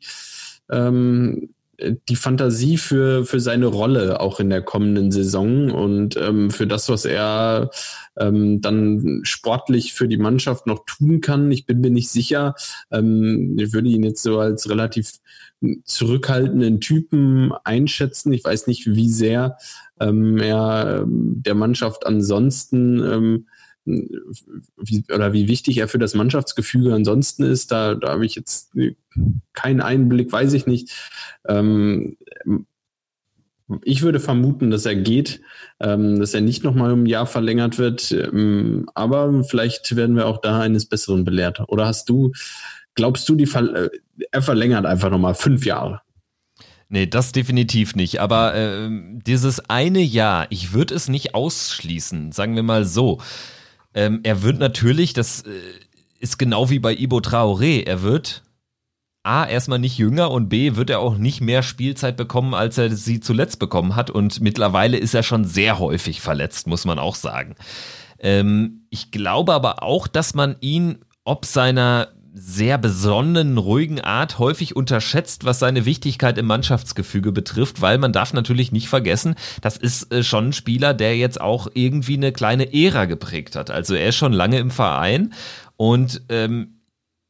ähm, die Fantasie für, für seine Rolle auch in der kommenden Saison und ähm, für das, was er ähm, dann sportlich für die Mannschaft noch tun kann. Ich bin mir nicht sicher. Ähm, ich würde ihn jetzt so als relativ zurückhaltenden Typen einschätzen. Ich weiß nicht, wie sehr ähm, er ähm, der Mannschaft ansonsten ähm, wie, oder wie wichtig er für das Mannschaftsgefüge ansonsten ist, da, da habe ich jetzt keinen Einblick, weiß ich nicht. Ähm, ich würde vermuten, dass er geht, ähm, dass er nicht nochmal um ein Jahr verlängert wird, ähm, aber vielleicht werden wir auch da eines Besseren belehrt. Oder hast du, glaubst du, die Ver äh, er verlängert einfach nochmal fünf Jahre? Nee, das definitiv nicht. Aber äh, dieses eine Jahr, ich würde es nicht ausschließen, sagen wir mal so. Ähm, er wird natürlich, das äh, ist genau wie bei Ibo Traoré, er wird A, erstmal nicht jünger und B, wird er auch nicht mehr Spielzeit bekommen, als er sie zuletzt bekommen hat. Und mittlerweile ist er schon sehr häufig verletzt, muss man auch sagen. Ähm, ich glaube aber auch, dass man ihn ob seiner sehr besonnenen, ruhigen Art häufig unterschätzt, was seine Wichtigkeit im Mannschaftsgefüge betrifft, weil man darf natürlich nicht vergessen, das ist äh, schon ein Spieler, der jetzt auch irgendwie eine kleine Ära geprägt hat. Also er ist schon lange im Verein und ähm,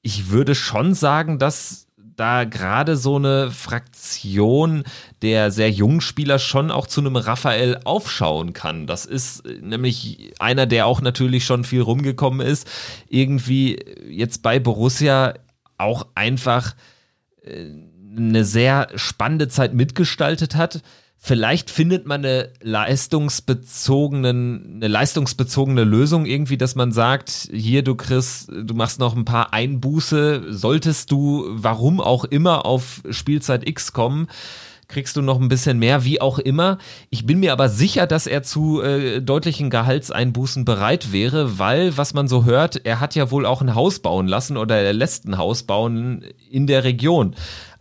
ich würde schon sagen, dass da gerade so eine Fraktion der sehr jungen Spieler schon auch zu einem Raphael aufschauen kann. Das ist äh, nämlich einer, der auch natürlich schon viel rumgekommen ist, irgendwie jetzt bei Borussia auch einfach äh, eine sehr spannende Zeit mitgestaltet hat Vielleicht findet man eine leistungsbezogenen, eine leistungsbezogene Lösung irgendwie, dass man sagt, hier du Chris, du machst noch ein paar Einbuße, solltest du, warum auch immer, auf Spielzeit X kommen, kriegst du noch ein bisschen mehr, wie auch immer. Ich bin mir aber sicher, dass er zu äh, deutlichen Gehaltseinbußen bereit wäre, weil, was man so hört, er hat ja wohl auch ein Haus bauen lassen oder er lässt ein Haus bauen in der Region.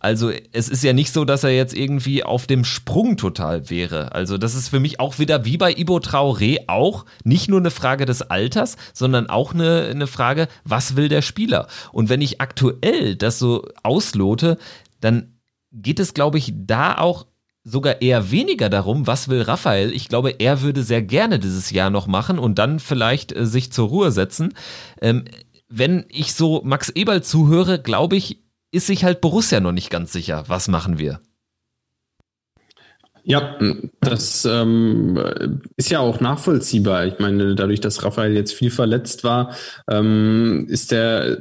Also es ist ja nicht so, dass er jetzt irgendwie auf dem Sprung total wäre. Also das ist für mich auch wieder wie bei Ibo Traoré auch nicht nur eine Frage des Alters, sondern auch eine, eine Frage, was will der Spieler? Und wenn ich aktuell das so auslote, dann geht es, glaube ich, da auch sogar eher weniger darum, was will Raphael. Ich glaube, er würde sehr gerne dieses Jahr noch machen und dann vielleicht äh, sich zur Ruhe setzen. Ähm, wenn ich so Max Eberl zuhöre, glaube ich, ist sich halt Borussia noch nicht ganz sicher. Was machen wir? Ja, das ähm, ist ja auch nachvollziehbar. Ich meine, dadurch, dass Raphael jetzt viel verletzt war, ähm, ist der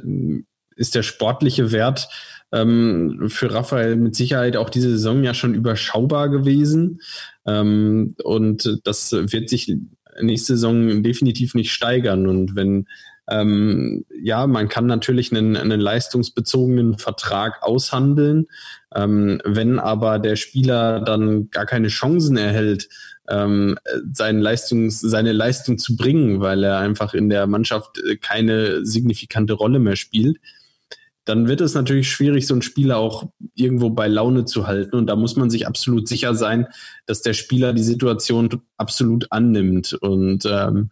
ist der sportliche Wert ähm, für Raphael mit Sicherheit auch diese Saison ja schon überschaubar gewesen. Ähm, und das wird sich nächste Saison definitiv nicht steigern. Und wenn ähm, ja, man kann natürlich einen, einen leistungsbezogenen Vertrag aushandeln. Ähm, wenn aber der Spieler dann gar keine Chancen erhält, ähm, seine, Leistung, seine Leistung zu bringen, weil er einfach in der Mannschaft keine signifikante Rolle mehr spielt, dann wird es natürlich schwierig, so einen Spieler auch irgendwo bei Laune zu halten. Und da muss man sich absolut sicher sein, dass der Spieler die Situation absolut annimmt. Und ähm,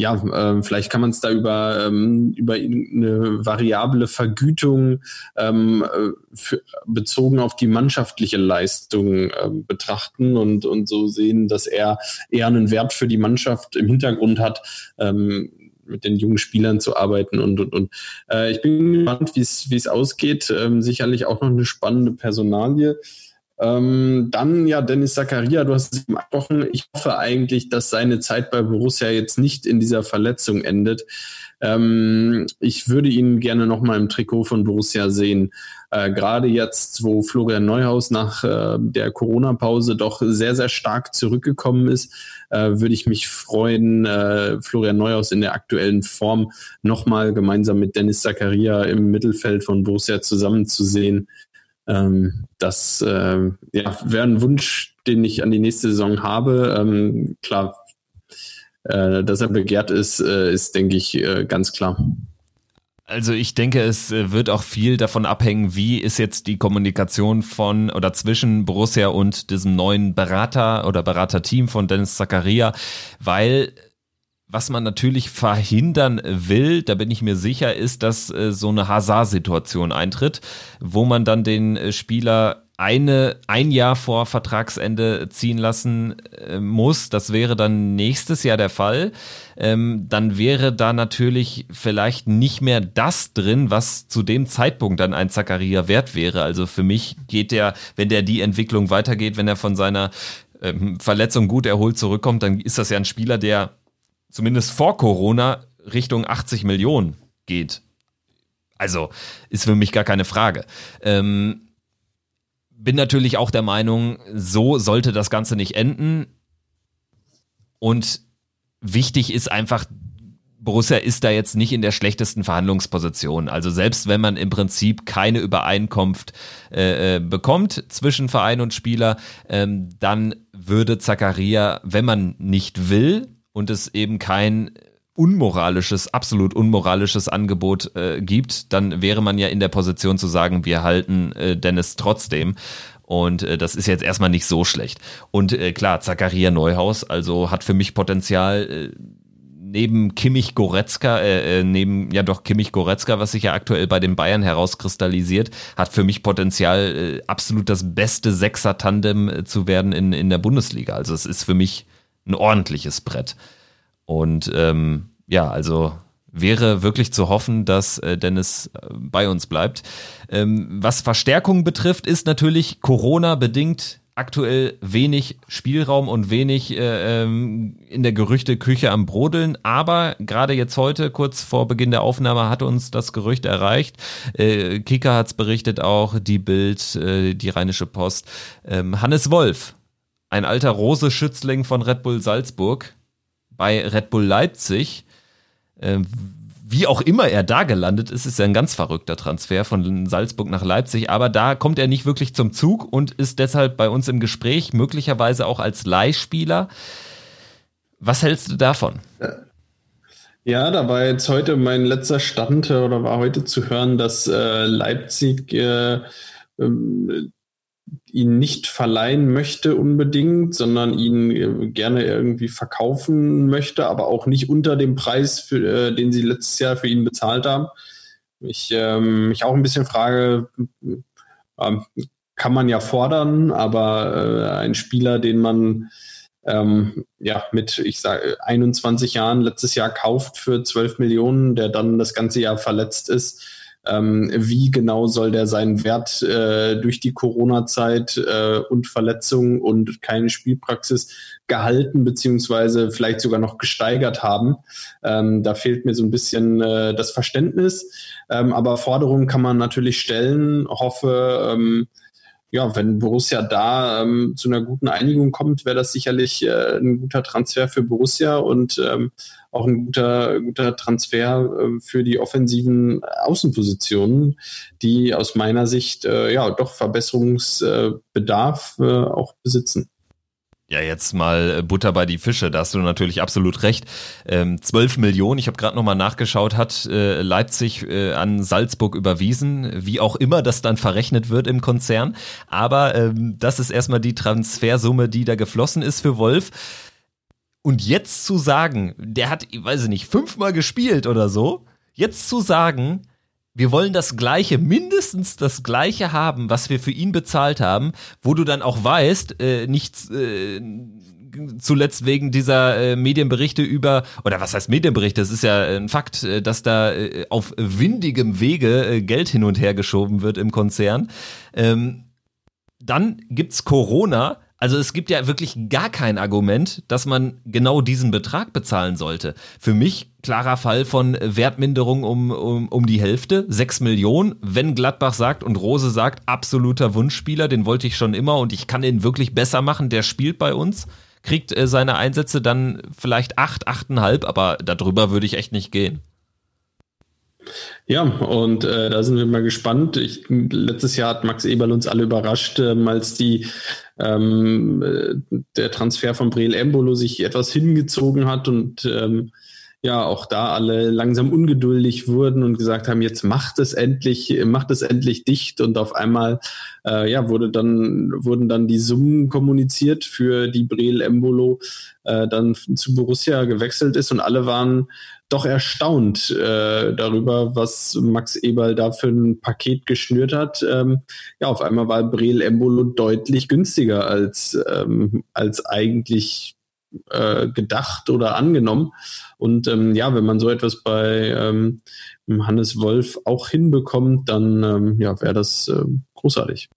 ja, äh, vielleicht kann man es da über, ähm, über eine variable Vergütung ähm, äh, für, bezogen auf die mannschaftliche Leistung äh, betrachten und, und so sehen, dass er eher einen Wert für die Mannschaft im Hintergrund hat, ähm, mit den jungen Spielern zu arbeiten und und und. Äh, ich bin gespannt, wie es wie es ausgeht. Ähm, sicherlich auch noch eine spannende Personalie. Ähm, dann ja, Dennis Zakaria, du hast es eben angesprochen. Ich hoffe eigentlich, dass seine Zeit bei Borussia jetzt nicht in dieser Verletzung endet. Ähm, ich würde ihn gerne nochmal im Trikot von Borussia sehen. Äh, Gerade jetzt, wo Florian Neuhaus nach äh, der Corona-Pause doch sehr, sehr stark zurückgekommen ist, äh, würde ich mich freuen, äh, Florian Neuhaus in der aktuellen Form nochmal gemeinsam mit Dennis Zakaria im Mittelfeld von Borussia zusammenzusehen. Ähm, das äh, ja, wäre ein Wunsch, den ich an die nächste Saison habe. Ähm, klar, äh, dass er begehrt ist, äh, ist, denke ich, äh, ganz klar. Also ich denke, es äh, wird auch viel davon abhängen, wie ist jetzt die Kommunikation von oder zwischen Borussia und diesem neuen Berater oder Beraterteam von Dennis Zakaria, weil was man natürlich verhindern will, da bin ich mir sicher, ist, dass äh, so eine Hazard-Situation eintritt, wo man dann den äh, Spieler eine, ein Jahr vor Vertragsende ziehen lassen äh, muss. Das wäre dann nächstes Jahr der Fall. Ähm, dann wäre da natürlich vielleicht nicht mehr das drin, was zu dem Zeitpunkt dann ein Zacharia wert wäre. Also für mich geht der, wenn der die Entwicklung weitergeht, wenn er von seiner ähm, Verletzung gut erholt zurückkommt, dann ist das ja ein Spieler, der zumindest vor Corona Richtung 80 Millionen geht. Also ist für mich gar keine Frage. Ähm, bin natürlich auch der Meinung, so sollte das Ganze nicht enden. Und wichtig ist einfach, Borussia ist da jetzt nicht in der schlechtesten Verhandlungsposition. Also selbst wenn man im Prinzip keine Übereinkunft äh, äh bekommt zwischen Verein und Spieler, ähm, dann würde Zakaria, wenn man nicht will, und es eben kein unmoralisches, absolut unmoralisches Angebot äh, gibt, dann wäre man ja in der Position zu sagen, wir halten äh, Dennis trotzdem. Und äh, das ist jetzt erstmal nicht so schlecht. Und äh, klar, Zakaria Neuhaus, also hat für mich Potenzial, äh, neben Kimmich Goretzka, äh, äh, neben ja doch Kimmich Goretzka, was sich ja aktuell bei den Bayern herauskristallisiert, hat für mich Potenzial, äh, absolut das beste Sechser-Tandem äh, zu werden in, in der Bundesliga. Also es ist für mich ein ordentliches Brett. Und ähm, ja, also wäre wirklich zu hoffen, dass äh, Dennis äh, bei uns bleibt. Ähm, was Verstärkung betrifft, ist natürlich Corona bedingt aktuell wenig Spielraum und wenig äh, ähm, in der Gerüchteküche am Brodeln. Aber gerade jetzt heute, kurz vor Beginn der Aufnahme, hat uns das Gerücht erreicht. Äh, Kika es berichtet auch, die Bild, äh, die Rheinische Post. Ähm, Hannes Wolf ein alter Rose-Schützling von Red Bull Salzburg bei Red Bull Leipzig. Äh, wie auch immer er da gelandet ist, ist ja ein ganz verrückter Transfer von Salzburg nach Leipzig, aber da kommt er nicht wirklich zum Zug und ist deshalb bei uns im Gespräch, möglicherweise auch als Leihspieler. Was hältst du davon? Ja, da war jetzt heute mein letzter Stand oder war heute zu hören, dass äh, Leipzig äh, ähm, ihn nicht verleihen möchte unbedingt, sondern ihn äh, gerne irgendwie verkaufen möchte, aber auch nicht unter dem Preis, für, äh, den sie letztes Jahr für ihn bezahlt haben. Ich ähm, mich auch ein bisschen frage, ähm, kann man ja fordern, aber äh, ein Spieler, den man ähm, ja mit, ich sage, 21 Jahren letztes Jahr kauft für 12 Millionen, der dann das ganze Jahr verletzt ist, ähm, wie genau soll der seinen Wert äh, durch die Corona-Zeit äh, und Verletzungen und keine Spielpraxis gehalten beziehungsweise vielleicht sogar noch gesteigert haben. Ähm, da fehlt mir so ein bisschen äh, das Verständnis. Ähm, aber Forderungen kann man natürlich stellen. Hoffe, ähm, ja, wenn Borussia da ähm, zu einer guten Einigung kommt, wäre das sicherlich äh, ein guter Transfer für Borussia und ähm, auch ein guter, guter Transfer äh, für die offensiven Außenpositionen, die aus meiner Sicht äh, ja doch Verbesserungsbedarf äh, auch besitzen. Ja, jetzt mal äh, Butter bei die Fische, da hast du natürlich absolut recht. Ähm, 12 Millionen, ich habe gerade nochmal nachgeschaut, hat äh, Leipzig äh, an Salzburg überwiesen, wie auch immer das dann verrechnet wird im Konzern. Aber ähm, das ist erstmal die Transfersumme, die da geflossen ist für Wolf. Und jetzt zu sagen, der hat, ich weiß nicht, fünfmal gespielt oder so, jetzt zu sagen, wir wollen das Gleiche, mindestens das Gleiche haben, was wir für ihn bezahlt haben, wo du dann auch weißt, äh, nicht äh, zuletzt wegen dieser äh, Medienberichte über, oder was heißt Medienberichte, es ist ja ein Fakt, äh, dass da äh, auf windigem Wege äh, Geld hin und her geschoben wird im Konzern. Ähm, dann gibt's Corona, also es gibt ja wirklich gar kein Argument, dass man genau diesen Betrag bezahlen sollte. Für mich klarer Fall von Wertminderung um, um, um die Hälfte, sechs Millionen. Wenn Gladbach sagt und Rose sagt, absoluter Wunschspieler, den wollte ich schon immer und ich kann ihn wirklich besser machen, der spielt bei uns, kriegt äh, seine Einsätze dann vielleicht acht, achteinhalb, aber darüber würde ich echt nicht gehen. Ja, und äh, da sind wir mal gespannt. Ich, letztes Jahr hat Max Eberl uns alle überrascht, ähm, als die ähm, äh, der Transfer von Breel Embolo sich etwas hingezogen hat und ähm, ja auch da alle langsam ungeduldig wurden und gesagt haben, jetzt macht es endlich, macht es endlich dicht und auf einmal äh, ja wurde dann wurden dann die Summen kommuniziert für die Breel Embolo äh, dann zu Borussia gewechselt ist und alle waren doch erstaunt äh, darüber, was Max Eberl da für ein Paket geschnürt hat. Ähm, ja, auf einmal war Breel Embolo deutlich günstiger als, ähm, als eigentlich äh, gedacht oder angenommen. Und ähm, ja, wenn man so etwas bei ähm, Hannes Wolf auch hinbekommt, dann ähm, ja, wäre das äh, großartig.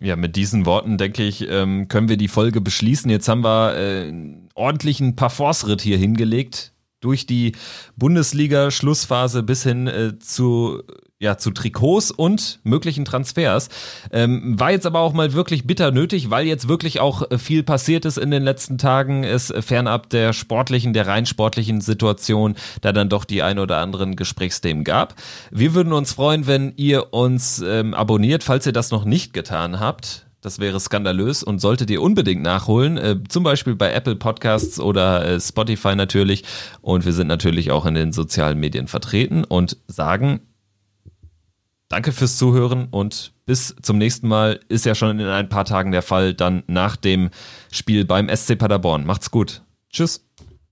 Ja, mit diesen Worten, denke ich, ähm, können wir die Folge beschließen. Jetzt haben wir äh, ordentlichen Parforce-Ritt hier hingelegt durch die Bundesliga-Schlussphase bis hin äh, zu ja, zu Trikots und möglichen Transfers. Ähm, war jetzt aber auch mal wirklich bitter nötig, weil jetzt wirklich auch äh, viel passiert ist in den letzten Tagen. Es äh, fernab der sportlichen, der rein sportlichen Situation, da dann doch die ein oder anderen Gesprächsthemen gab. Wir würden uns freuen, wenn ihr uns ähm, abonniert, falls ihr das noch nicht getan habt. Das wäre skandalös und solltet ihr unbedingt nachholen, äh, zum Beispiel bei Apple Podcasts oder äh, Spotify natürlich. Und wir sind natürlich auch in den sozialen Medien vertreten und sagen Danke fürs Zuhören und bis zum nächsten Mal. Ist ja schon in ein paar Tagen der Fall, dann nach dem Spiel beim SC Paderborn. Macht's gut. Tschüss.